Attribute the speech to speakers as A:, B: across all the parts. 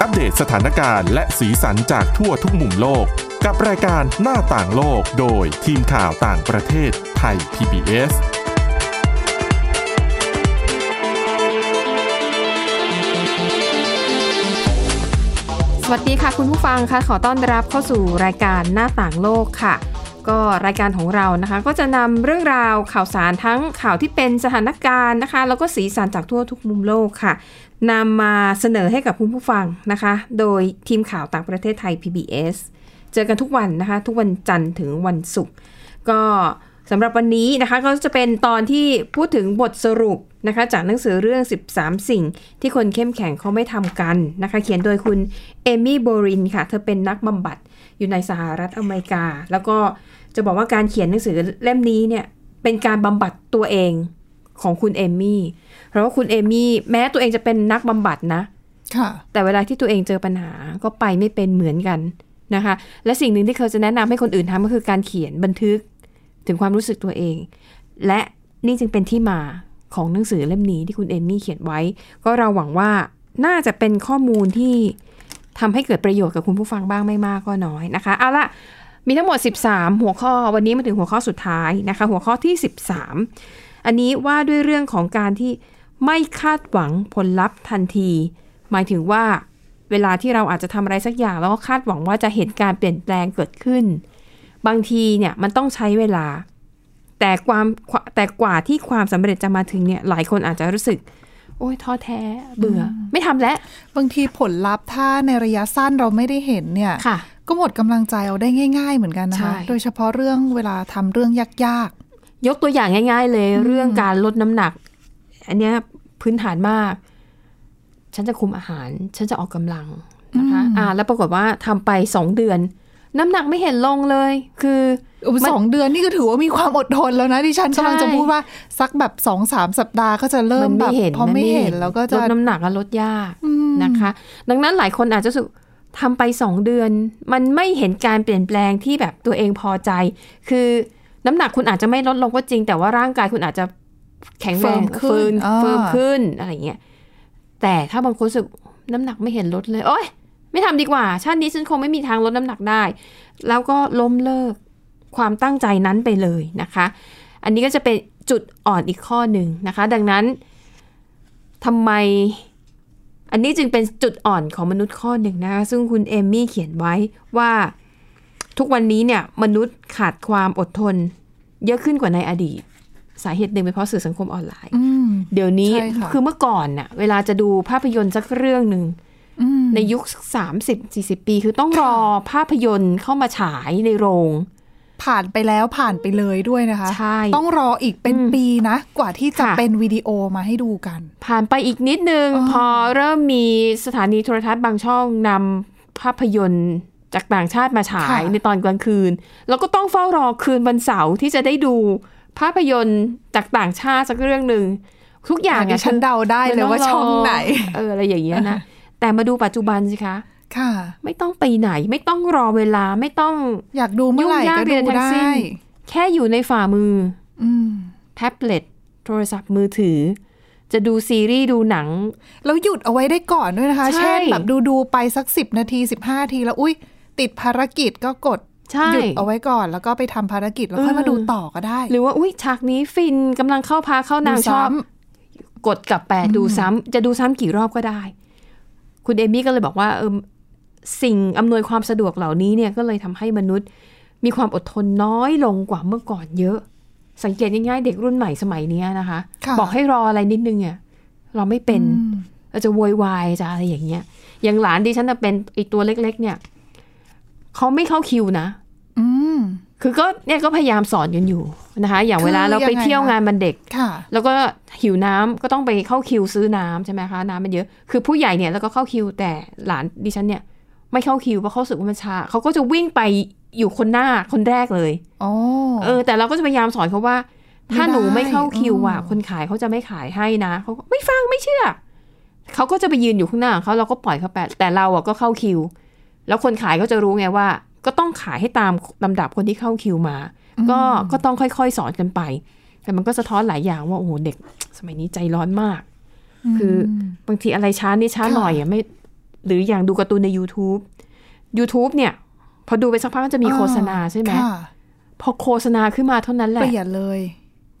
A: อัปเดตสถานการณ์และสีสันจากทั่วทุกมุมโลก กับรายการหน้าต่างโลกโดยทีมข่าวต่างประเทศไทย PBS
B: สวัสดีค่ะคุณผู้ฟังค่ะขอต้อนรับเข้าสู่รายการหน้าต่างโลกค่ะ ก็รายการของเรานะคะ ก็จะนำเรื่องราวข่าวสารทั้งข่าวที่เป็นสถานการณ์นะคะ แล้วก็สีสันจากทั่วทุกมุมโลกค่ะนำมาเสนอให้กับคุณผู้ฟังนะคะ โดยทีมข่าวต่างประเทศไทย PBS เจอกันทุกวันนะคะ ทุกวันจันทร์ถึงวันศุกร์ก็ สำหรับวันนี้นะคะก็จะเป็นตอนที่พูดถึงบทสรุปนะคะจากหนังสือเรื่อง 13 สิ่งที่คนเข้มแข็งเขาไม่ทำกันนะคะ เขียนโดยคุณเอมี่โบรินค่ะ เธอเป็นนักบำบัดอยู่ในสหรัฐอเมริกา แล้วก็จะบอกว่าการเขียนหนังสือเล่มนี้เนี่ยเป็นการบำบัดตัวเองของคุณเอมี่ เพราะว่าคุณเอมี่แม้ตัวเองจะเป็นนักบำบัดนะ
C: ค่ะ
B: แต่เวลาที่ตัวเองเจอปัญหาก็ไปไม่เป็นเหมือนกันนะคะ และสิ่งหนึ่งที่เขาจะแนะนำให้คนอื่นทำก็คือการเขียนบันทึก ถึงความรู้สึกตัวเอง และนี่จึงเป็นที่มาของหนังสือเล่มนี้ที่คุณเอมมี่เขียนไว้ ก็เราหวังว่าน่าจะเป็นข้อมูลที่ทำให้เกิดประโยชน์กับคุณผู้ฟังบ้างไม่มากก็น้อยนะคะเอาละมีทั้งหมด 13 หัวข้อวันนี้มาถึงหัวข้อสุดท้ายนะคะ หัวข้อที่ 13 อันนี้ว่าด้วยเรื่องของการที่ไม่คาดหวังผลลัพธ์ทันที หมายถึงว่าเวลาที่เราอาจจะทำอะไรสักอย่าง แล้วก็คาดหวังว่าจะเห็นการเปลี่ยนแปลงเกิดขึ้น บางทีเนี่ยมันต้องใช้เวลา แต่ความแต่กว่าที่ความสำเร็จจะมาถึงเนี่ยหลายคนอาจจะรู้สึก โอ้ยท้อแท้เบื่ออไม่ทำแล้ว
C: บางทีผลลัพธ์ถ้าในระยะสั้นเราไม่ได้เห็นเนี่ย
B: ค่ะ
C: ก็หมดกำลังใจเอาได้ง่าย ๆ เหมือนกันนะคะ
B: ใช่
C: โดยเฉพาะเรื่องเวลาทำเรื่องยาก
B: ยกตัวอย่างง่าย ๆ เลยเรื่องการลดน้ำหนัก อันเนี้ยพื้นฐานมาก ฉันจะคุมอาหาร ฉันจะออกกำลังนะคะ อ่า แล้วปรากฏว่าทำไปสองเดือน น้ำหนักไม่เห็นลงเลย คือ
C: ๆอุปสองเดือนนี่ก็ถือว่ามีความอดทนแล้วนะดิฉันกำลังจะพูดว่าสักแบบสองสามสัปดาห์ก็จะเริ่ม
B: มัน
C: แบ
B: ไม่
C: บ
B: เห็น
C: พอไม่เห็นแล้วก็จะ
B: ลดน้ำหนักอะลดยาก
C: อืม
B: นะคะ ดังนั้นหลายคนอาจจะรู้สึกทำไปสองเดือน มันไม่เห็นการเปลี่ยนแปลงที่แบบตัวเองพอใจ คือน้ำหนักคุณอาจจะไม่ลดลงก็จริง แต่ว่าร่างกายคุณอาจจะแข็งแรง
C: เฟิร์มขึ้น
B: firm
C: อ่า
B: firm ขึ้นอะไรเงี้ยแต่ถ้าบางคนรู้สึกน้ำหนักไม่เห็นลดเลย โอ๊ย ไม่ทำดีกว่า ชาตินี้ฉันคงไม่มีทางลดน้ำหนักได้ แล้วก็ล้มเลิกความตั้งใจนั้นไปเลยนะคะ อันนี้ก็จะเป็นจุดอ่อนอีกข้อหนึ่งนะคะ ดังนั้นทำไมอันนี้จึงเป็นจุดอ่อนของมนุษย์ข้อหนึ่งนะคะซึ่งคุณเอมมี่เขียนไว้ว่าทุกวันนี้เนี่ยมนุษย์ขาดความอดทน เยอะขึ้นกว่าในอดีต สาเหตุหนึ่งเป็นเพราะสื่อสังคมออนไลน์
C: อืม
B: เดี๋ยวนี้
C: ใช่ค่ะ
B: คือเมื่อก่อนน่ะเวลาจะดูภาพยนตร์สักเรื่องหนึ่ง
C: อืม
B: ในยุค30-40ปี คือต้องรอภาพยนตร์เข้ามาฉายในโรง
C: ผ่านไปแล้วผ่านไปเลยด้วยนะคะ
B: ใช่
C: ต้องรออีกเป็น
B: อืม
C: ปีนะ กว่าที่จะ
B: ค่ะ
C: เป็นวิดีโอมาให้ดูกัน
B: ผ่านไปอีกนิดนึง
C: อ๋อ
B: พอเริ่มมีสถานีโทรทัศน์บางช่องนำภาพยนตร์จากต่างชาติมาฉายในตอนกลางคืน แล้วก็ต้องเฝ้ารอคืนวันเสาร์ที่จะได้ดูภาพยนตร์จากต่างชาติสักเรื่องหนึ่งทุกอย่าง
C: ดิ
B: อะ
C: ฉันเดาได้เลยว่าช่องไหน
B: เอออะไรอย่างเงี้ยนะ แต่มาดูปัจจุบันสิคะ
C: ค่ะ
B: ไม่ต้องไปไหน ไม่ต้องรอเวลาไม่ต้อง
C: อยากดูเมื่อไหร่
B: ยุ่งยาก
C: ก็
B: เรี
C: ดู
B: ยนทั้ง
C: ได้
B: สิ้นแค่อยู่ในฝ่ามือ
C: อืม
B: แท็บเล็ตโทรศัพท์มือถือ จะดูซีรีส์ดูหนัง
C: แล้วหยุดเอาไว้ได้ก่อนด้วยนะคะ
B: ใช่
C: เช่นแบบดูดูๆไปสักสิบนาทีสิบห้าทีแล้วอุ้ยติดภารกิจก็กด
B: ใช่
C: หยุดเอาไว้ก่อนแล้วก็ไปทำภารกิจแล้วค่อยมาดูต่อก็ได้
B: หรือว่าอุ้ยฉากนี้ฟินกำลังเข้าพาเข้านาง
C: ดู
B: ชอบ
C: ซ้
B: กดกลับแปดดูซ้ำจะดูซ้ำกี่รอบก็ได้ คุณเอมี่ก็เลยบอกว่าเออสิ่งอำนวยความสะดวกเหล่านี้เนี่ยก็เลยทำให้มนุษย์มีความอดทนน้อยลงกว่าเมื่อก่อนเยอะ สังเกตง่ายๆเด็กรุ่นใหม่สมัยเนี้ยนะคะ
C: ค่ะ
B: บอกให้รออะไรนิดนึงเนี่ยเราไม่เป็น
C: อืม
B: เราจะโวยวายจะอะไรอย่างเงี้ย อย่างหลานดิฉันน่ะเป็นไอตัวเล็ก ๆ เนี่ยเขาไม่เข้าคิวนะ
C: อืม
B: คือก็เนี่ยก็พยายามสอนกันอยู่นะคะ อย่าง
C: คือ
B: เวลาเราไป
C: ยังไง
B: เที่ยว
C: คะ
B: งานวันเด็ก
C: ค่ะ
B: แล้วก็หิวน้ำก็ต้องไปเข้าคิวซื้อน้ำใช่ไหมคะน้ำมันเยอะ คือผู้ใหญ่เนี่ยแล้วก็เข้าคิวแต่หลานดิฉันเนี่ย ไม่เข้าคิวเพราะเขารู้สึกว่ามันช้าเขาก็จะวิ่งไปอยู่คนหน้าคนแรกเลย
C: อ๋อ
B: เออ แต่เราก็จะพยายามสอนเขาว่า ถ้าหนูไม่เข้าคิวอะ
C: อืม
B: คนขายเขาจะไม่ขายให้นะเขาก็ไม่ฟังไม่เชื่อเขาก็จะไปยืนอยู่ข้างหน้าของเขาเราก็ปล่อยเขาไปแต่เราอะก็เข้าคิว แล้วคนขายก็จะรู้ไงว่า ก็ต้องขายให้ตามลำดับคนที่เข้าคิวมา ก็ก็ต้องค่อยๆ สอนกันไป แต่มันก็สะท้อนหลายอย่างว่าโอ้โหเด็ก สมัยนี้ใจร้อนมาก คือบางทีอะไรช้านี่ช้า
C: ค่ะ
B: หน่อยอะไม่หรืออย่างดูการ์ตูนใน YouTube YouTube เนี่ย พอดูไปสักพักก็จะมีโฆษณาใช่ไหม
C: ค่ะ
B: พอโฆษณาขึ้นมาเท่านั้นแห
C: เป
B: ละ
C: ลี่ยนเลย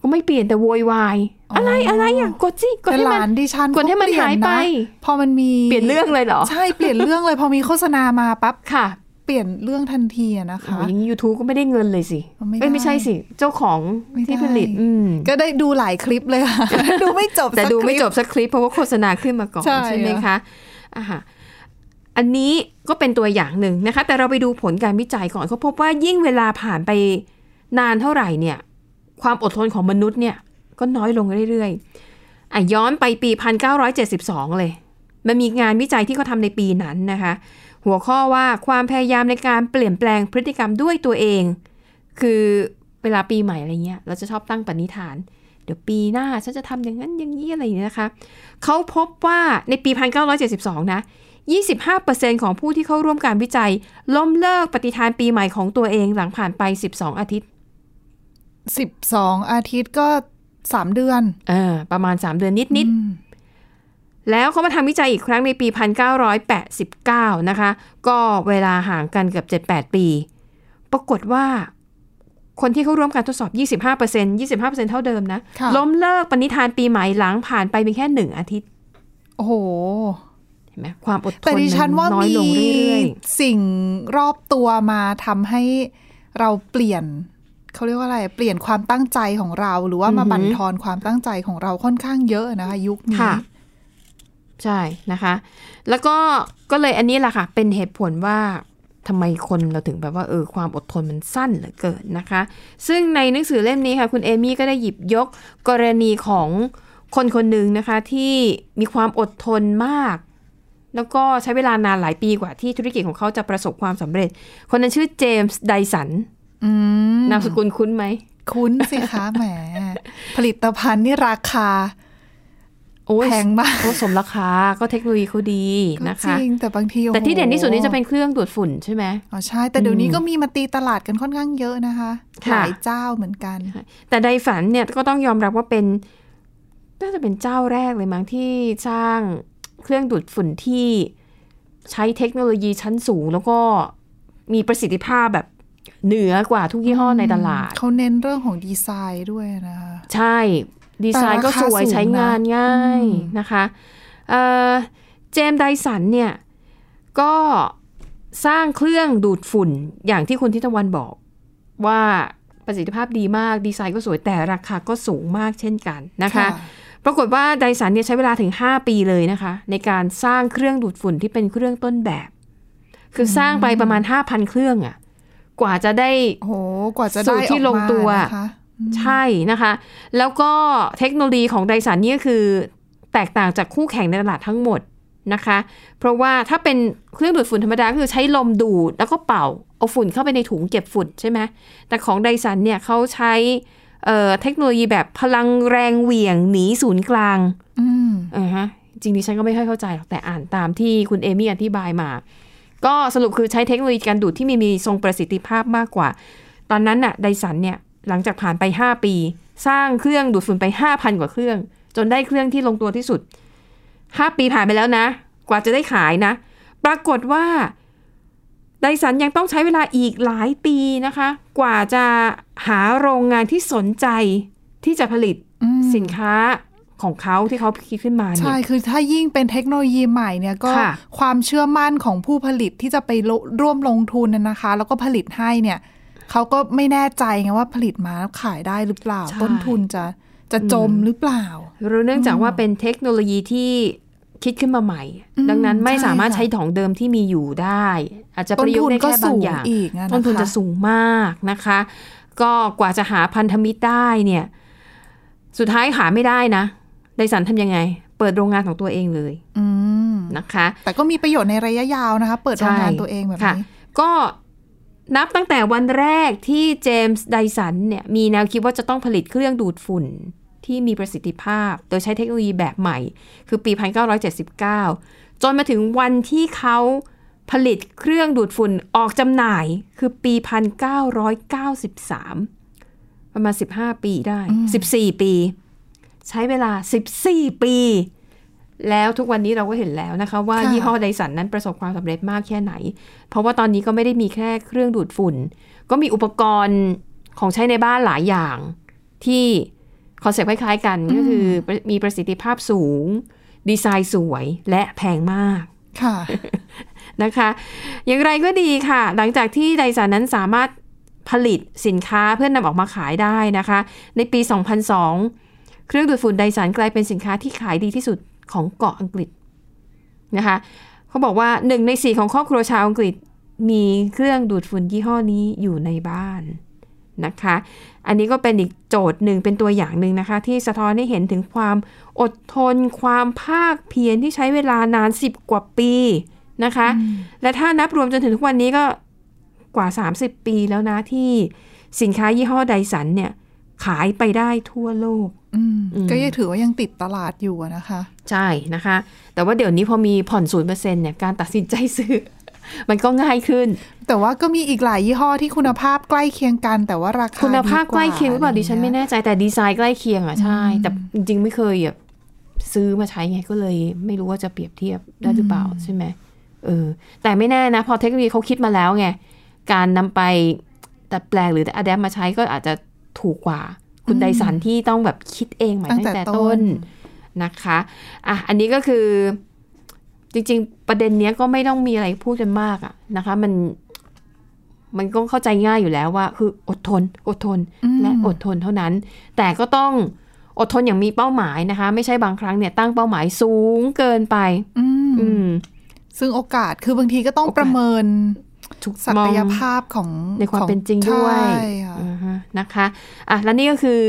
B: ก็ไม่เปลี่ยนแต่โวยวายอะไรอะไรอะกดสิกด
C: แต่
B: ให้
C: ห
B: มั
C: ลานนดิฉัน
B: กดให้มัน
C: ก็เปลี่
B: หาย
C: น
B: ไป
C: นะพอมันมี
B: เปลี่ยนเรื่องเลยเหรอ
C: ใช่เปลี่ยนเรื่องเลย พอมีโฆษณามาปั๊บ
B: ค่ะ
C: เปลี่ยนเรื่องทันทีอะนะคะ
B: โอ้อย่างนี้ YouTube ก็ไม่ได้เงินเลยสิ
C: ไม่
B: เอ้ยไม่
C: ได้
B: ใช่สิ เจ้าของ
C: ไม่ได้
B: ที่ผลิตอืม
C: ก็ได้ดูหลายคลิปเลยค่ะ ดูไม่จบ
B: แต่
C: สัก
B: ดูไม่
C: คลิป
B: จบสักคลิป เพราะว่าโฆษณาขึ้นมาก่อน
C: ใช่
B: ไหมคะอ่าฮะอันนี้ก็เป็นตัวอย่างหนึ่งนะคะ แต่เราไปดูผลการวิจัยก่อนเขาพบว่ายิ่งเวลาผ่านไปนานเท่าไหร่เนี่ย ความอดทนของมนุษย์เนี่ย ก็น้อยลงเรื่อยๆอะย้อนไปปี 1972 เลย มันมีงานวิจัยที่เขาทำในปีนั้นนะคะ หัวข้อว่าความพยายามในการเปลี่ยนแปลงพฤติกรรมด้วยตัวเอง คือเวลาปีใหม่อะไรเงี้ยเราจะชอบตั้งปณิธาน เดี๋ยวปีหน้าฉันจะทำอย่างนั้นอย่างนี้อะไรอย่างนี้นะคะเขาพบว่าในปี 1972 นะ 25%ของผู้ที่เข้าร่วมการวิจัย ล้มเลิกปฏิทานปีใหม่ของตัวเองหลังผ่านไป 12 อาทิตย์
C: สิบสองอาทิตย์ก็สามเดือน
B: เออ ประมาณ 3 เดือนนิด
C: อืม
B: ๆ แล้วเขามาทำวิจัยอีกครั้งในปี 1989 นะคะ ก็เวลาห่างกันเกือบ7-8 ปี ปรากฏว่า คนที่เข้าร่วมการทดสอบ 25% 25%เท่าเดิมนะ
C: ค่ะ
B: ล้มเลิกปณิธานปีใหม่หลังผ่านไปเพียงแค่หนึ่งอาทิตย์
C: โอ้โห
B: เห็นไหมความอดท
C: แต่
B: น
C: ดิฉันว่า
B: น้อย
C: มี
B: ลงเรื่อย
C: สิ่งรอบตัวมาทำให้เราเปลี่ยนเขาเรียกว่าอะไร เปลี่ยนความตั้งใจของเรา หรือว่ามาบั่นทอนความตั้งใจของเราค่อนข้างเยอะนะคะ ยุคนี้
B: ค่ะๆ ใช่นะคะ แล้วก็ก็เลยอันนี้แหละค่ะ เป็นเหตุผลว่าทำไมคนเราถึงแบบว่าเออความอดทนมันสั้นเหลือเกินนะคะ ซึ่งในหนังสือเล่มนี้ค่ะคุณเอมี่ก็ได้หยิบยกกรณีของคนคนหนึ่งนะคะที่มีความอดทนมาก แล้วก็ใช้เวลานานหลายปีกว่าที่ธุรกิจของเขาจะประสบความสำเร็จ คนนั้นชื่อเจมส์ไดสัน
C: อืม
B: นามสกุลคุ้นไหม
C: คุ้นสิคะแหม ผลิตภัณฑ์นี่ราคา
B: โอ้ย
C: แพงมาก
B: โอ้สมราคาก็เทคโนโลยีเขาดี
C: ก็
B: นะ
C: จ
B: คะ
C: ริงแต่บางทีโอ้โห
B: แต่ที่เด่นที่สุดนี่จะเป็นเครื่องดูดฝุ่นใช่ไหม
C: อ๋อใช่ แต่เดี๋ยวนี้ก็มีมาตีตลาดกันค่อนข้างเยอะนะคะ
B: ค่ะ
C: หลายเจ้าเหมือนกัน
B: แต่ไดฝันเนี่ยก็ต้องยอมรับว่าเป็นน่าจะเป็นเจ้าแรกเลยมั้งที่สร้างเครื่องดูดฝุ่นที่ใช้เทคโนโลยีชั้นสูง แล้วก็มีประสิทธิภาพแบบเหนือกว่าทุกยี่ห้อในตลาด
C: เขาเน้นเรื่องของดีไซน์ด้วยนะคะ
B: ใช่ ดีไซน์ก็สวย
C: แต่ราคาสูงนะ
B: ใช้งานง่ายนะคะเอ่อเจมส์ไดสันเนี่ย ก็สร้างเครื่องดูดฝุ่นอย่างที่คุณทิตวันบอกว่าประสิทธิภาพดีมากดีไซน์ก็สวยแต่ราคาก็สูงมากเช่นกันนะคะ ปรากฏว่าไดสันเนี่ยใช้เวลาถึง 5 ปีเลยนะคะ ในการสร้างเครื่องดูดฝุ่นที่เป็นเครื่องต้นแบบ คือสร้างไปประมาณ 5,000 เครื่องอะกว่าจะได้
C: โอ้โหกว่าจะ
B: สู
C: ได้
B: ตรที่
C: ออก
B: ลง
C: มา
B: ตัว
C: นะคะ
B: ใช่นะคะ แล้วก็เทคโนโลยีของไดสันนี่ก็คือแตกต่างจากคู่แข่งในตลาดทั้งหมดนะคะ เพราะว่าถ้าเป็นเครื่องดูดฝุ่นธรรมดาก็คือใช้ลมดูดแล้วก็เป่า เอาฝุ่นเข้าไปในถุงเก็บฝุ่นใช่ไหมแต่ของไดสันเนี่ยเขาใช้เอ่อเทคโนโลยีแบบพลังแรงเหวี่ยงหนีศูนย์กลาง
C: อืม
B: อ่าฮะจริงดิฉันก็ไม่ค่อยเข้าใจหรอกแต่อ่านตามที่คุณเอมี่อธิบายมา ก็สรุปคือใช้เทคโนโลยีการดูดที่มีมีทรงประสิทธิภาพมากกว่า ตอนนั้นน่ะไดสันเนี่ย หลังจากผ่านไป 5 ปี สร้างเครื่องดูดฝุ่นไป 5,000 กว่าเครื่อง จนได้เครื่องที่ลงตัวที่สุด 5 ปีผ่านไปแล้วนะ กว่าจะได้ขายนะ ปรากฏว่าไดสันยังต้องใช้เวลาอีกหลายปีนะคะ กว่าจะหาโรงงานที่สนใจที่จะผลิต
C: อืม
B: สินค้าของเขาที่เขาคิดขึ้นมาเนี่
C: ใช่
B: ย
C: คือถ้ายิ่งเป็นเทคโนโลยีใหม่เนี่ยก็
B: ค่ะ
C: ความเชื่อมั่นของผู้ผลิตที่จะไปลร่วมลงทุนน่ะนะคะ แล้วก็ผลิตให้เนี่ย เขาก็ไม่แน่ใจไงว่าผลิตมาแล้วขายได้หรือเปล่า
B: ใช่
C: ต้นทุนจะจะจมหรือเปล่า
B: หรือเนื่องจากว่าเป็นเทคโนโลยีที่คิดขึ้นมาใหม่
C: อืม
B: ดังนั้นไม่
C: ใช่
B: สามารถ
C: ค่ะ
B: ใช้ของเดิมที่มีอยู่ได้ อาจจะป
C: ต้น
B: ระยุก
C: ทุ
B: ต์
C: น
B: ได้
C: ก็
B: แค่บา
C: สู
B: ง
C: ง
B: อย่าง
C: อีกอะนะคะ
B: ต้นทุนจะสูงมากนะคะ ก็กว่าจะหาพันธมิตรได้เนี่ย สุดท้ายหาไม่ได้นะไดสันทำยังไง เปิดโรงงานของตัวเองเลย
C: อืม
B: นะคะ
C: แต่ก็มีประโยชน์ในระยะยาวนะคะ เปิดโรงงาน
B: ใช่
C: ตัวเองแบบ
B: ค่ะ
C: นี้
B: ก็ นับตั้งแต่วันแรกที่เจมส์ไดสันเนี่ยมีแนวคิดว่าจะต้องผลิตเครื่องดูดฝุ่นที่มีประสิทธิภาพ โดยใช้เทคโนโลยีแบบใหม่ คือปี 1979 จนมาถึงวันที่เขาผลิตเครื่องดูดฝุ่นออกจำหน่ายคือปี 1993 ประมาณ 15 ปีได้ 14 ปี ใช้เวลา 14 ปี แล้วทุกวันนี้เราก็เห็นแล้วนะคะว่า
C: ค่ะ
B: ยี่ห้อ Dyson นั้นประสบความสำเร็จมากแค่ไหน เพราะว่าตอนนี้ก็ไม่ได้มีแค่เครื่องดูดฝุ่น ก็มีอุปกรณ์ของใช้ในบ้านหลายอย่างที่ concept คล้ายๆกันก็คือมีประสิทธิภาพสูง ดีไซน์สวยและแพงมาก
C: ค่ะ
B: นะคะ อย่างไรก็ดีค่ะ หลังจากที่ไดสันนั้นสามารถผลิตสินค้าเพื่อนนำออกมาขายได้นะคะ ในปี 2002 เครื่องดูดฝุ่นไดสันกลายเป็นสินค้าที่ขายดีที่สุด ของเกาะอังกฤษนะคะเขาบอกว่าหนึ่งในสี่ของครอบครัวชาวอังกฤษมีเครื่องดูดฝุ่นยี่ห้อนี้อยู่ในบ้านนะคะ อันนี้ก็เป็นอีกโจทย์หนึ่งเป็นตัวอย่างหนึ่งนะคะ ที่สะท้อนให้เห็นถึงความอดทน ความภาคเพียรที่ใช้เวลานานสิบกว่าปีนะคะ และถ้านับรวมจนถึงทุกวันนี้ก็กว่า 30 ปีแล้วนะที่สินค้ายี่ห้อไดสันเนี่ย ขายไปได้ทั่วโลก
C: อืม
B: อืม
C: ก็ยังถือว่ายังติดตลาดอยู่อะนะคะ
B: ใช่นะคะ แต่ว่าเดี๋ยวนี้พอมีผ่อนศูนย์เปอร์เซ็นเนี่ยการตัดสินใจซื้อ มันก็ง่ายขึ้น
C: แต่ว่าก็มีอีกหลายยี่ห้อที่คุณภาพใกล้เคียงกัน แต่ว่าราคา
B: คุณภาพ
C: ดี
B: ใกล้เคียงหรือเปล่าดิฉันไม่
C: อะร
B: แน่ใจแต่ดีไซน์ใกล้เคียงอะใช่ แต่จริงๆไม่เคยแบบซื้อมาใช้ไงก็เลย ไม่รู้ว่าจะเปรียบเทียบได้หรือเปล่าใช่ไหมเออ แต่ไม่แน่นะ พอเทคโนโลยีเขาคิดมาแล้วไงการนำไปดัดแปลงหรืออัดแอปมาใช้ก็อาจจะ ถูกกว่า คุณไดสันที่ต้องแบบคิดเองใหม่ตั้งแต่ต้นนะคะอะอันนี้ก็คือจริง ๆ ประเด็นเนี้ยก็ไม่ต้องมีอะไรพูดกันมากอะนะคะ มันมันก็เข้าใจง่ายอยู่แล้วว่า คืออดทน อดทนและอดทนเท่านั้น แต่ก็ต้องอดทนอย่างมีเป้าหมายนะคะ ไม่ใช่บางครั้งเนี่ยตั้งเป้าหมายสูงเกินไป
C: อืม
B: อืม
C: ซึ่งโอกาสคือบางทีก็ต้อง
B: โอกาส
C: ประเมิน
B: ถูก
C: ศั
B: ม
C: ก
B: อง
C: ยภาพของ
B: ในความ
C: ของ
B: เป็นจริงด้วย
C: ใช่ค่ะ
B: อือฮึนะคะอะและนี่ก็คือ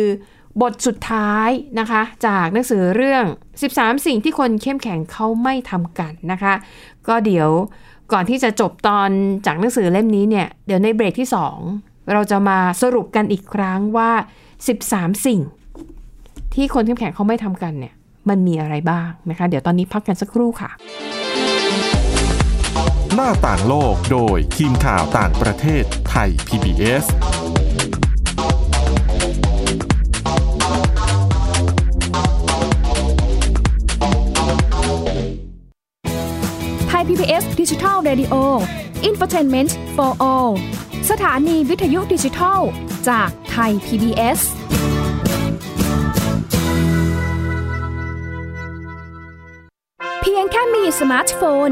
B: บทสุดท้ายนะคะ จากหนังสือเรื่อง 13 สิ่งที่คนเข้มแข็งเขาไม่ทำกันนะคะ ก็เดี๋ยวก่อนที่จะจบตอนจากหนังสือเล่มนี้เนี่ย เดี๋ยวในเบรกที่ 2 เราจะมาสรุปกันอีกครั้งว่า 13 สิ่ง ที่คนเข้มแข็งเขาไม่ทำกันเนี่ย มันมีอะไรบ้างนะคะ เดี๋ยวตอนนี้พักกันสักครู่ค่ะ
A: หน้าต่างโลกโดยทีมข่าวต่างประเทศไทย PBS
D: ไทย PBS ดิจิทัล Radio Infotainment for All สถานีวิทยุดิจิทัลจากไทย PBS เพียงแค่มีสมาร์ทโฟน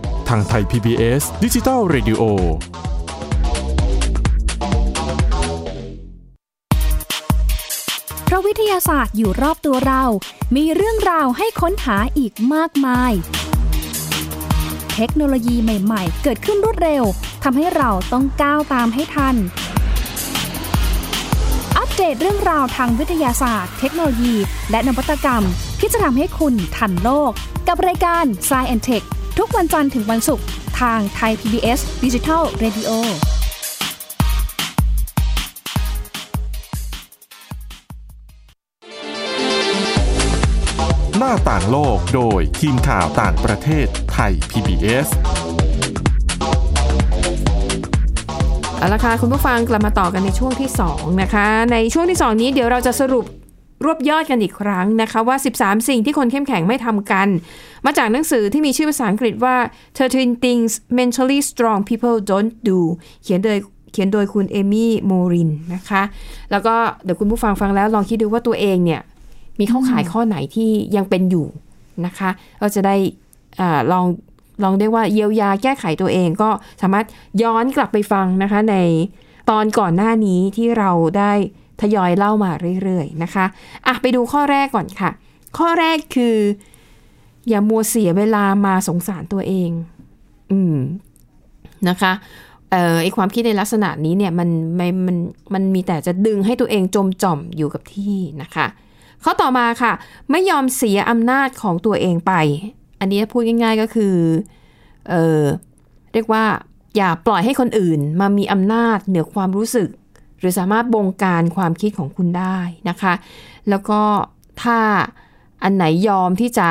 A: ทางไทย PBS ดิจิทัล Radio
D: เพราะวิทยาศาสตร์อยู่รอบตัวเรา มีเรื่องราวให้ค้นหาอีกมากมาย เทคโนโลยีใหม่ๆ เกิดขึ้นรวดเร็ว ทำให้เราต้องก้าวตามให้ทัน อัปเดตเรื่องราวทางวิทยาศาสตร์ เทคโนโลยี และนวัตกรรมที่จะทำให้คุณทันโลก กับรายการ Science and t e c h ทุกวันจันทร์ถึงวันศุกร์ทางไทย PBS Digital Radio
A: หน้าต่างโลกโดยทีมข่าวต่างประเทศไทย PBS
B: เอาละค่ะคุณผู้ฟังกลับมาต่อกันในช่วงที่ 2 นะคะ ในช่วงที่ 2 นี้เดี๋ยวเราจะสรุป รวบยอดกันอีกครั้งนะคะว่า 13 สิ่งที่คนเข้มแข็งไม่ทำกัน มาจากหนังสือที่มีชื่อภาษาอังกฤษว่า 13 things mentally strong people don't do เขียนโดยเขียนโดยคุณเอมี่โมรินนะคะ แล้วก็เดี๋ยวคุณผู้ฟังฟังแล้วลองคิดดูว่าตัวเองเนี่ย มีเข้าขายข้อไหนที่ยังเป็นอยู่นะคะก็จะได้อาลองลองได้ว่าเยียวยาแก้ไขตัวเองก็สามารถย้อนกลับไปฟังนะคะในตอนก่อนหน้านี้ที่เราได้ ทยอยเล่ามาเรื่อยๆนะคะอะไปดูข้อแรกก่อนค่ะ ข้อแรกคือ อย่ามัวเสียเวลามาสงสารตัวเอง อืมนะคะเอ่อไอความคิดในลักษณะนี้เนี่ยมันไม่มันมันมีแต่จะดึงให้ตัวเองจมจ่อมอยู่กับที่นะคะข้อต่อมาค่ะ ไม่ยอมเสียอำนาจของตัวเองไป อันนี้พูดง่าย ๆก็คือเออเรียกว่าอย่าปล่อยให้คนอื่นมามีอำนาจเหนือความรู้สึก หรือสามารถบงการความคิดของคุณได้นะคะ แล้วก็ถ้าอันไหนยอมที่จะ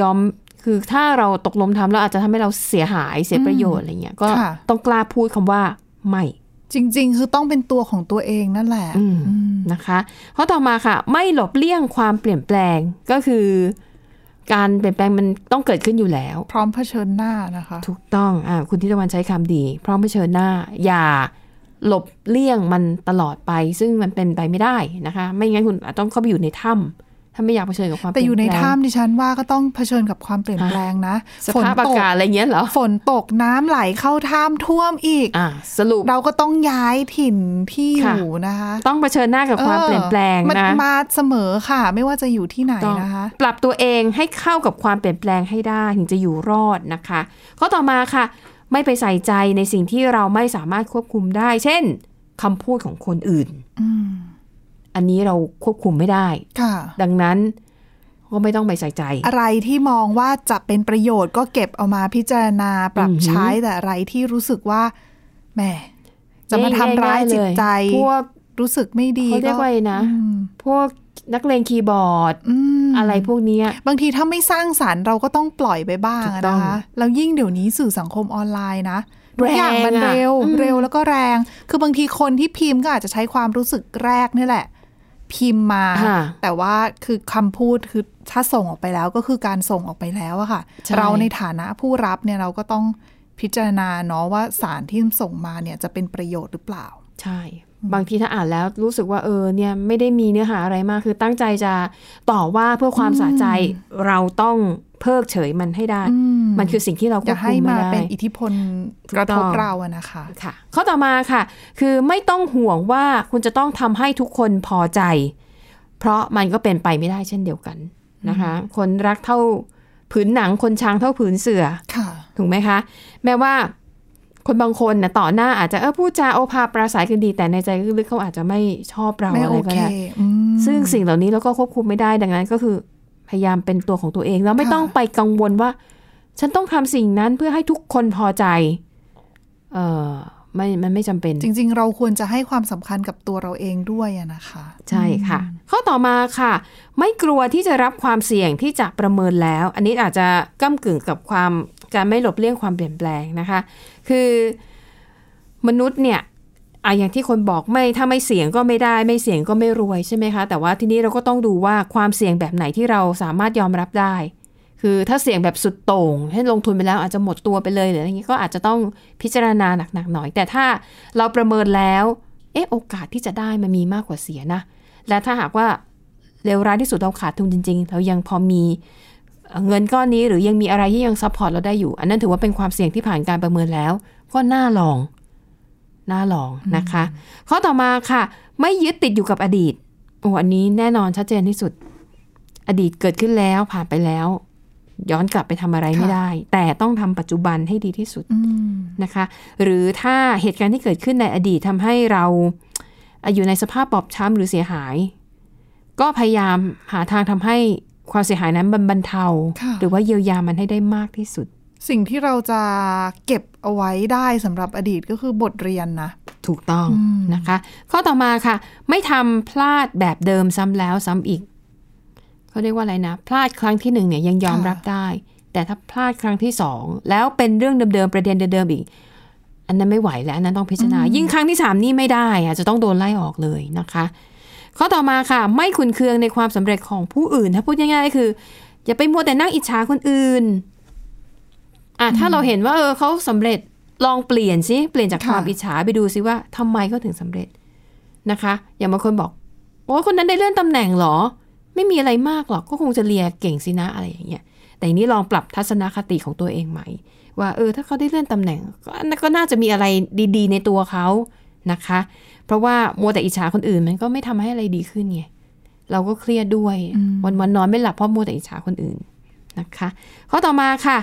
B: ยอมคือถ้าเราตกลงทำแล้วอาจจะทำให้เราเสียหายเสียประโยชน์อะไรเงี้ยก็
C: ค่ะ
B: ต้องกล้าพูดคำว่าไม่
C: จริง ๆ คือต้องเป็นตัวของตัวเองนั่นแหละ
B: อืม
C: อืม
B: นะคะข้อต่อมาค่ะ ไม่หลบเลี่ยงความเปลี่ยนแปลงก็คือ การเปลี่ยนแปลงมันต้องเกิดขึ้นอยู่แล้ว
C: พร้อมเผชิญหน้านะคะ
B: ถูกต้องอ่าคุณทิตวันใช้คำดี พร้อมเผชิญหน้า อย่า หลบเลี่ยงมันตลอดไป ซึ่งมันเป็นไปไม่ได้นะคะ ไม่งั้นคุณอาจต้องเข้าไปอยู่ในถ้ำถ้าไม่อยากเผชิญกับความ
C: แต่อยู่ใน
B: เปลี่แปลง
C: ถ้ำดิฉันว่าก็ต้องเผชิญกับความเปลี่ยนแปลงนะ
B: สภาพอากาศอะไรเงี้ยเหรอ
C: ฝนตกน้ำไหลเข้าถ้ำท่วมอีก
B: อ่าสรุป
C: เราก็ต้องย้ายถิ่นที่อ
B: ค่ะ
C: ยู่นะคะ
B: ต้องเผชิญหน้ากับความ
C: ออ
B: เปลี่ยนแปลง
C: มัน
B: นะ
C: มาเสมอค่ะ ไม่ว่าจะอยู่ที่ไหน
B: ต้อง
C: นะคะ
B: ปรับตัวเองให้เข้ากับความเปลี่ยนแปลงให้ได้ถึงจะอยู่รอดนะคะข้อต่อมาค่ะ ไม่ไปใส่ใจในสิ่งที่เราไม่สามารถควบคุมได้ เช่นคำพูดของคนอื่น
C: อืม
B: อันนี้เราควบคุมไม่ได้
C: ค่ะ
B: ดังนั้นก็ไม่ต้องไปใส่ใจ
C: อะไรที่มองว่าจะเป็นประโยชน์ก็เก็บเอามาพิจารณาปรับ
B: อือหือ
C: ใช้แต่อะไรที่รู้สึกว่าแหมจะมาทำร้าย
B: ง่ๆๆ
C: จิตใจ
B: เลยพวก
C: รู้สึกไม่ดี
B: เขาเรียกว่าอะไรนะ
C: อืม
B: พวกนักเลงคีย์บอร์ด
C: อืม
B: อะไรพวกเนี้ย
C: บางทีถ้าไม่สร้างสารรค์เราก็ต้องปล่อยไปบ้าง
B: ถูก
C: อะ
B: ต้อง
C: นะคะแล้วยิ่งเดี๋ยวนี้สื่อสังคมออนไลน์นะทุกอย่างมัน
B: แรงอะ
C: เร็ว
B: อืม
C: เร็วแล้วก็แรง คือบางทีคนที่พิมพ์ก็อาจจะใช้ความรู้สึกแรกนี่แหละ พิมพ์มา
B: ค่ะ
C: แต่ว่าคือคำพูดคือถ้าส่งออกไปแล้วก็คือการส่งออกไปแล้วอะค่ะ
B: ใช่
C: เราในฐานะผู้รับเนี่ยเราก็ต้องพิจารณาเนาะว่าสารที่ส่งมาเนี่ยจะเป็นประโยชน์หรือเปล่า
B: ใช่ บางทีถ้าอ่านแล้วรู้สึกว่าเออเนี่ยไม่ได้มีเนื้อหาอะไรมาก คือตั้งใจจะต่อว่าเพื่อความสะใจเราต้องเพิกเฉยมันให้ได้
C: อืม
B: มันคือสิ่งที่เราค
C: อ
B: ว
C: ย่า
B: บคุ
C: ให้
B: มไม่
C: มา
B: ได้
C: เป็นอิทธิพล
B: ถูก
C: กระทบ
B: ต้อง
C: เราอะนะคะ
B: ค่ะข้อต่อมาค่ะ คือไม่ต้องห่วงว่าคุณจะต้องทำให้ทุกคนพอใจ เพราะมันก็เป็นไปไม่ได้เช่นเดียวกันนะคะ คนรักเท่าผืนหนังคนช้างเท่าผืนเสือ
C: ค่ะ
B: ถูกไหมคะ แม้ว่า คนบางคนนะต่อหน้าอาจจะเออพูดจาโอภาปราศัยกันดี แต่ในใจลึกๆเขาอาจจะไม่ชอบเรา
C: ไม่
B: อะไร
C: โอ
B: ก็
C: เค
B: ได้
C: อืม
B: ซึ่งสิ่งเหล่านี้เราก็ควบคุมไม่ได้ดังนั้นก็คือพยายามเป็นตัวของตัวเองแล้วไม่
C: ค่ะ
B: ต้องไปกังวลว่า ฉันต้องทำสิ่งนั้นเพื่อให้ทุกคนพอใจ เออไม่มันไม่จำเป็น
C: จริง ๆ เราควรจะให้ความสำคัญกับตัวเราเองด้วยอะนะคะ
B: ใช่ค่ะ ข้อต่อมาค่ะ ไม่กลัวที่จะรับความเสี่ยงที่จะประเมินแล้ว อันนี้อาจจะก้ากึ่งกับความ การไม่หลบเลี่ยงความเปลี่ยนแปลงนะคะ คือมนุษย์เนี่ยอะอย่างที่คนบอกไม่ถ้าไม่เสี่ยงก็ไม่ได้ไม่เสี่ยงก็ไม่รวยใช่ไหมคะ แต่ว่าทีนี้เราก็ต้องดูว่าความเสี่ยงแบบไหนที่เราสามารถยอมรับได้ คือถ้าเสี่ยงแบบสุดโต่งให้ลงทุนไปแล้วอาจจะหมดตัวไปเลยหรืออะไรอย่างนี้ก็อาจจะต้องพิจารณาหนักๆหน่อย แต่ถ้าเราประเมินแล้วเอ๊ะโอกาสที่จะได้มันมีมากกว่าเสียนะ และถ้าหากว่าเลวร้ายที่สุดเราขาดทุนจริง ๆ เรายังพอมี เอ่อเงินก้อนนี้หรือยังมีอะไรที่ยัง support เราได้อยู่ อันนั้นถือว่าเป็นความเสี่ยงที่ผ่านการประเมินแล้ว ก็น่าลอง น่าลองนะคะข้อต่อมาค่ะ ไม่ยึดติดอยู่กับอดีตโอ้อันนี้แน่นอนชัดเจนที่สุด อดีตเกิดขึ้นแล้วผ่านไปแล้ว ย้อนกลับไปทำอะไรไม่
C: ค่ะ
B: ได้ แต่ต้องทำปัจจุบันให้ดีที่สุด
C: อืม
B: นะคะ หรือถ้าเหตุการณ์ที่เกิดขึ้นในอดีตทำให้เราเอ่ออยู่ในสภาพบอบช้ำหรือเสียหาย ก็พยายามหาทางทำให้ ความเสียหายนั้นบรรบรรเทา
C: ค่ะ
B: หรือว่าเยียวยามันให้ได้มากที่สุด
C: สิ่งที่เราจะเก็บเอาไว้ได้สำหรับอดีตก็คือบทเรียนนะ
B: ถูกต้อง
C: อืม
B: นะคะ ข้อต่อมาค่ะ ไม่ทำพลาดแบบเดิมซ้ำแล้วซ้ำอีกเขาเรียกว่าอะไรนะ พลาดครั้งที่หนึ่งเนี่ยยังยอมรับได้ แต่ถ้าพลาดครั้งที่สองแล้วเป็นเรื่องเดิมๆประเด็นเดิมๆอีก อันนั้นไม่ไหวแล้วอันนั้นต้องพิจารณายิ่งครั้งที่สามนี่ไม่ได้อะจะต้องโดนไล่ออกเลยนะคะ ข้อต่อมาค่ะ ไม่ขุนเคืองในความสำเร็จของผู้อื่น ถ้าพูดง่ายๆก็คือ อย่าไปมัวแต่นั่งอิจฉาคนอื่นอะถ้าเราเห็นว่าเออเขาสำเร็จลองเปลี่ยนสิเปลี่ยนจาก
C: ค่ะ
B: ความอิจฉาไปดูซิว่าทำไมเขาถึงสำเร็จนะคะ อย่างบางคนบอกโอ้ยคนนั้นได้เลื่อนตำแหน่งเหรอ ไม่มีอะไรมากหรอกก็คงจะเลียเก่งสินะอะไรอย่างเงี้ยแต่อันนี้ลองปรับทัศนคติของตัวเองใหม่ ว่าเออถ้าเขาได้เลื่อนตำแหน่งก็ก็น่าจะมีอะไรดี ๆ ในตัวเขา นะคะ เพราะว่ามัวแต่อิจฉาคนอื่นมันก็ไม่ทำให้อะไรดีขึ้นไงเราก็เครียดด้วยวันวันๆนอนไม่หลับเพราะมัวแต่อิจฉาคนอื่นนะคะข้อต่อมาค่ะ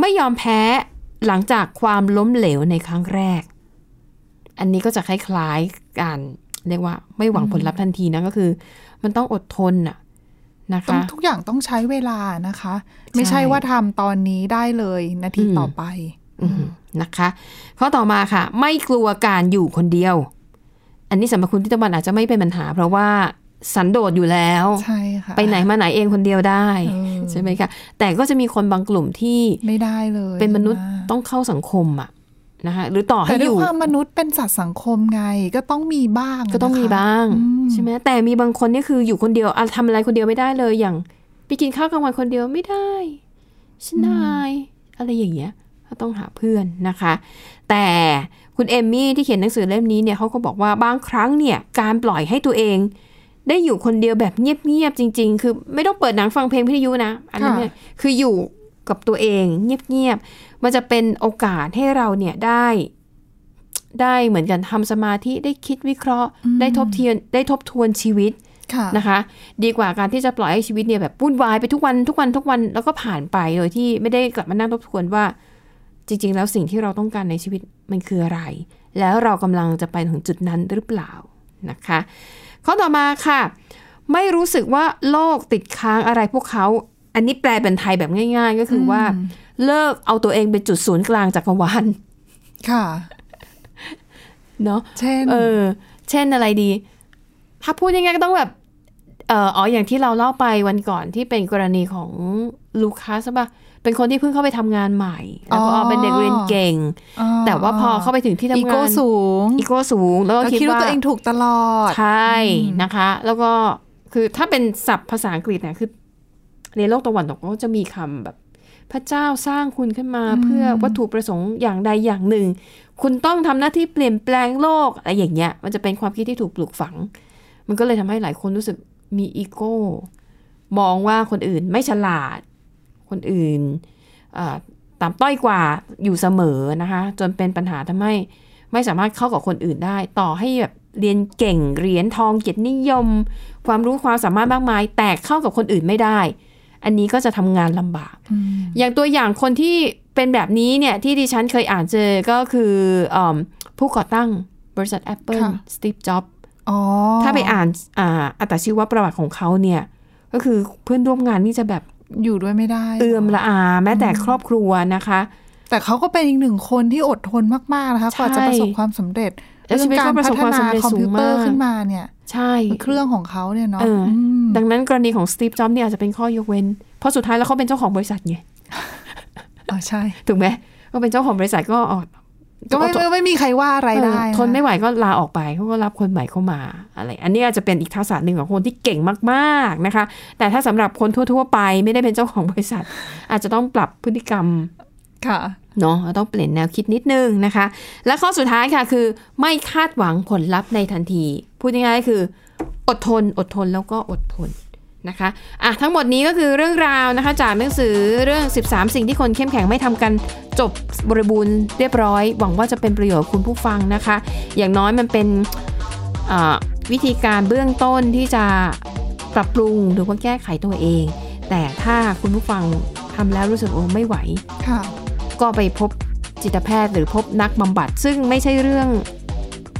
B: ไม่ยอมแพ้หลังจากความล้มเหลวในครั้งแรก อันนี้ก็จะคล้ายๆการเรียกว่าไม่หวังผลลัพธ์ทันทีนะก็คือ มันต้องอดทนน่ะนะ
C: ต้อง
B: คะ
C: ทุกอย่างต้องใช้เวลานะคะ ไม่ใช่ว่าทำตอนนี้ได้เลยนาที
B: อืม
C: ต่อไป
B: อืม นะคะข้อต่อมาค่ะ ไม่กลัวการอยู่คนเดียว อันนี้สำหรับคุณที่ตะวันอาจจะไม่เป็นปัญหา เพราะว่าสันโดษอยู่แล้ว
C: ใช่ค่ะ
B: ไปไหนมาไหนเองคนเดียวได้
C: เออ
B: ใช่ไหมคะแต่ก็จะมีคนบางกลุ่มที่
C: ไม่ได้เลย
B: เป็นมนุษย์
C: ใช่ไห
B: ต้องเข้าสังคมอะนะคะหรือต่อให้
C: แต่
B: อ
C: ด้วย
B: ยู่
C: ความมนุษย์เป็นสัตว์สังคมไงก็ต้องมีบ้าง
B: ก็ต้องมี
C: นะคะ
B: บ้าง
C: อืม
B: ใช่ไหมแต่มีบางคนนี่คืออยู่คนเดียวอะทำอะไรคนเดียวไม่ได้เลยอย่าง ไปกินข้าวกลางวันคนเดียวไม่ได้ฉันนายอะไรอย่างเงี้ย ก็ต้องหาเพื่อนนะคะ แต่คุณเอมมี่ที่เขียนหนังสือเล่มนี้เนี่ยเขาก็บอกว่าบางครั้งเนี่ยการปล่อยให้ตัวเอง ได้อยู่คนเดียวแบบเงียบๆจริง ๆ คือไม่ต้องเปิดหนังฟังเพลงพิทยุนะอันนั้นเนี่ยคืออยู่กับตัวเองเงียบๆมันจะเป็นโอกาสให้เราเนี่ยได้ได้เหมือนกันทำสมาธิได้คิดวิเคราะห์ ได้ทบทวนได้ทบทวนชีวิต
C: ค่ะ
B: นะคะ ดีกว่าการที่จะปล่อยให้ชีวิตเนี่ยแบบวุ่นวายไปทุกวันทุกวันทุกวันแล้วก็ผ่านไปโดยที่ไม่ได้กลับมานั่งทบทวนว่า จริง ๆ แล้วสิ่งที่เราต้องการในชีวิตมันคืออะไร แล้วเรากำลังจะไปถึงจุดนั้นหรือเปล่านะคะข้อต่อมาค่ะ ไม่รู้สึกว่าโลกติดค้างอะไรพวกเขา อันนี้แปลเป็นไทยแบบง่าย ๆ ก็คือว่า เลิกเอาตัวเองเป็นจุดศูนย์กลางจักรวาล
C: ค่ะ
B: เนาะ
C: เช่น
B: เออ เช่นอะไรดี ถ้าพูดยังไงก็ต้องแบบเอออ๋ออย่างที่เราเล่าไปวันก่อนที่เป็นกรณีของลูคัสใช่ปะ เป็นคนที่เพิ่งเข้าไปทำงานใหม่ แล้วก็
C: อ๋อ
B: เป็นเด็กเรียนเก่ง
C: อ่
B: แต่ว่าพอเข้าไปถึงที่ทำงาน
C: อีโก้สูง
B: อีโก้สูง แล้วก็
C: แล้ว
B: คิด
C: คิดว่า
B: ว่า
C: ตัวเองถูกตลอด
B: ใช่นะคะ แล้วก็คือถ้าเป็นศัพท์ภาษาอังกฤษเนี่ยคือ ในโลกตะวันตกก็จะมีคำแบบ พระเจ้าสร้างคุณขึ้นมาเพื่อวัตถุประสงค์อย่างใดอย่างหนึ่ง คุณต้องทำหน้าที่เปลี่ยนแปลงโลกอะไรอย่างเงี้ย มันจะเป็นความคิดที่ถูกปลูกฝัง มันก็เลยทำให้หลายคนรู้สึกมีอีโก้มองว่าคนอื่นไม่ฉลาด คนอื่นอ่าต่ำต้อยกว่าอยู่เสมอนะคะ จนเป็นปัญหาทำให้ไม่สามารถเข้ากับคนอื่นได้ ต่อให้แบบเรียนเก่งเหรียญทองเกียรตินิยม ความรู้ความสามารถมากมาย แต่เข้ากับคนอื่นไม่ได้ อันนี้ก็จะทำงานลำบาก อย่างตัวอย่างคนที่เป็นแบบนี้เนี่ยที่ดิฉันเคยอ่านเจอก็คืออมผู้ก่อตั้งบริษัท Apple
C: ค่ะ
B: สตีฟจ็อบ
C: อ๋อ
B: ถ้าไปอ่านอ่าอัตชีวประวัติของเขาเนี่ย ก็คือเพื่อนร่วมงานนี่จะแบบ
C: อยู่ด้วยไม่ได้
B: เอือมละอา แม้แต่ครอบครัวนะคะ
C: แต่เขาก็เป็นอีกหนึ่งคนที่อดทนมาก ๆ นะคะ
B: ใช่
C: กว่าจะประสบความสำเร็จ
B: แล้วชีวิต
C: เรื่อง
B: ก็ประสบความสำเร็จ
C: คอมพิวเตอร์
B: สูงมาก
C: ขึ้นมาเนี่ย
B: ใช่
C: เครื่องของเขาเนี่ยเนาะ
B: เอออื
C: ม
B: ดังนั้นกรณีของสตีฟจ็อบเนี่ยอาจจะเป็นข้อยกเว้น เพราะสุดท้ายแล้วเขาเป็นเจ้าของบริษัทไง
C: อ๋อใช่
B: ถูกไหมก็เป็นเจ้าของบริษัทก็ออ ก
C: ก็ไม่ไม่ไม่มีใครว่าอะไรได้
B: เออ
C: นะ
B: ทนไม่ไหวก็ลาออกไปเขาก็รับคนใหม่เข้ามาอะไร อันนี้อาจจะเป็นอีกทักษะหนึ่งของคนที่เก่งมากๆนะคะ แต่ถ้าสำหรับคนทั่ว ๆ ไปไม่ได้เป็นเจ้าของบริษัท อาจจะต้องปรับพฤติกรรม
C: ค่ะ
B: เนาะต้องเปลี่ยนแนวคิดนิดนึงนะคะ และข้อสุดท้ายค่ะคือ ไม่คาดหวังผลลัพธ์ในทันที พูดง่ายๆคือ อดทนอดทนแล้วก็อดทน นะคะอะทั้งหมดนี้ก็คือเรื่องราวนะคะจากหนังสือเรื่อง 13 สิ่งที่คนเข้มแข็งไม่ทำกันจบบริบูรณ์เรียบร้อย หวังว่าจะเป็นประโยชน์กับคุณผู้ฟังนะคะ อย่างน้อยมันเป็นอ่าวิธีการเบื้องต้นที่จะปรับปรุงหรือว่าแก้ไขตัวเอง แต่ถ้าคุณผู้ฟังทำแล้วรู้สึกโอ้ไม่ไหว
C: ค่ะ
B: ก็ไปพบจิตแพทย์หรือพบนักบำบัด ซึ่งไม่ใช่เรื่อง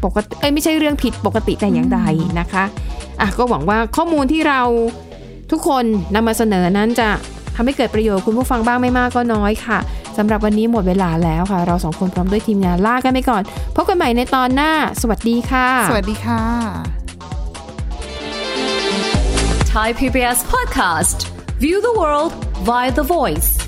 B: ปกติเอ้ยไม่ใช่เรื่องผิดปกติแต่อย่างใดนะคะอะก็หวังว่าข้อมูลที่เรา ทุกคนนำมาเสนอนั้นจะทำให้เกิดประโยชน์คุณผู้ฟังบ้างไม่มากก็น้อยค่ะสำหรับวันนี้หมดเวลาแล้วค่ะ เราสองคนพร้อมด้วยทีมงานลากันไปก่อน พบกันใหม่ในตอนหน้า สวัสดีค่ะ
C: สวัสดีค่ะ
E: Thai PBS podcast. View the world via the voice.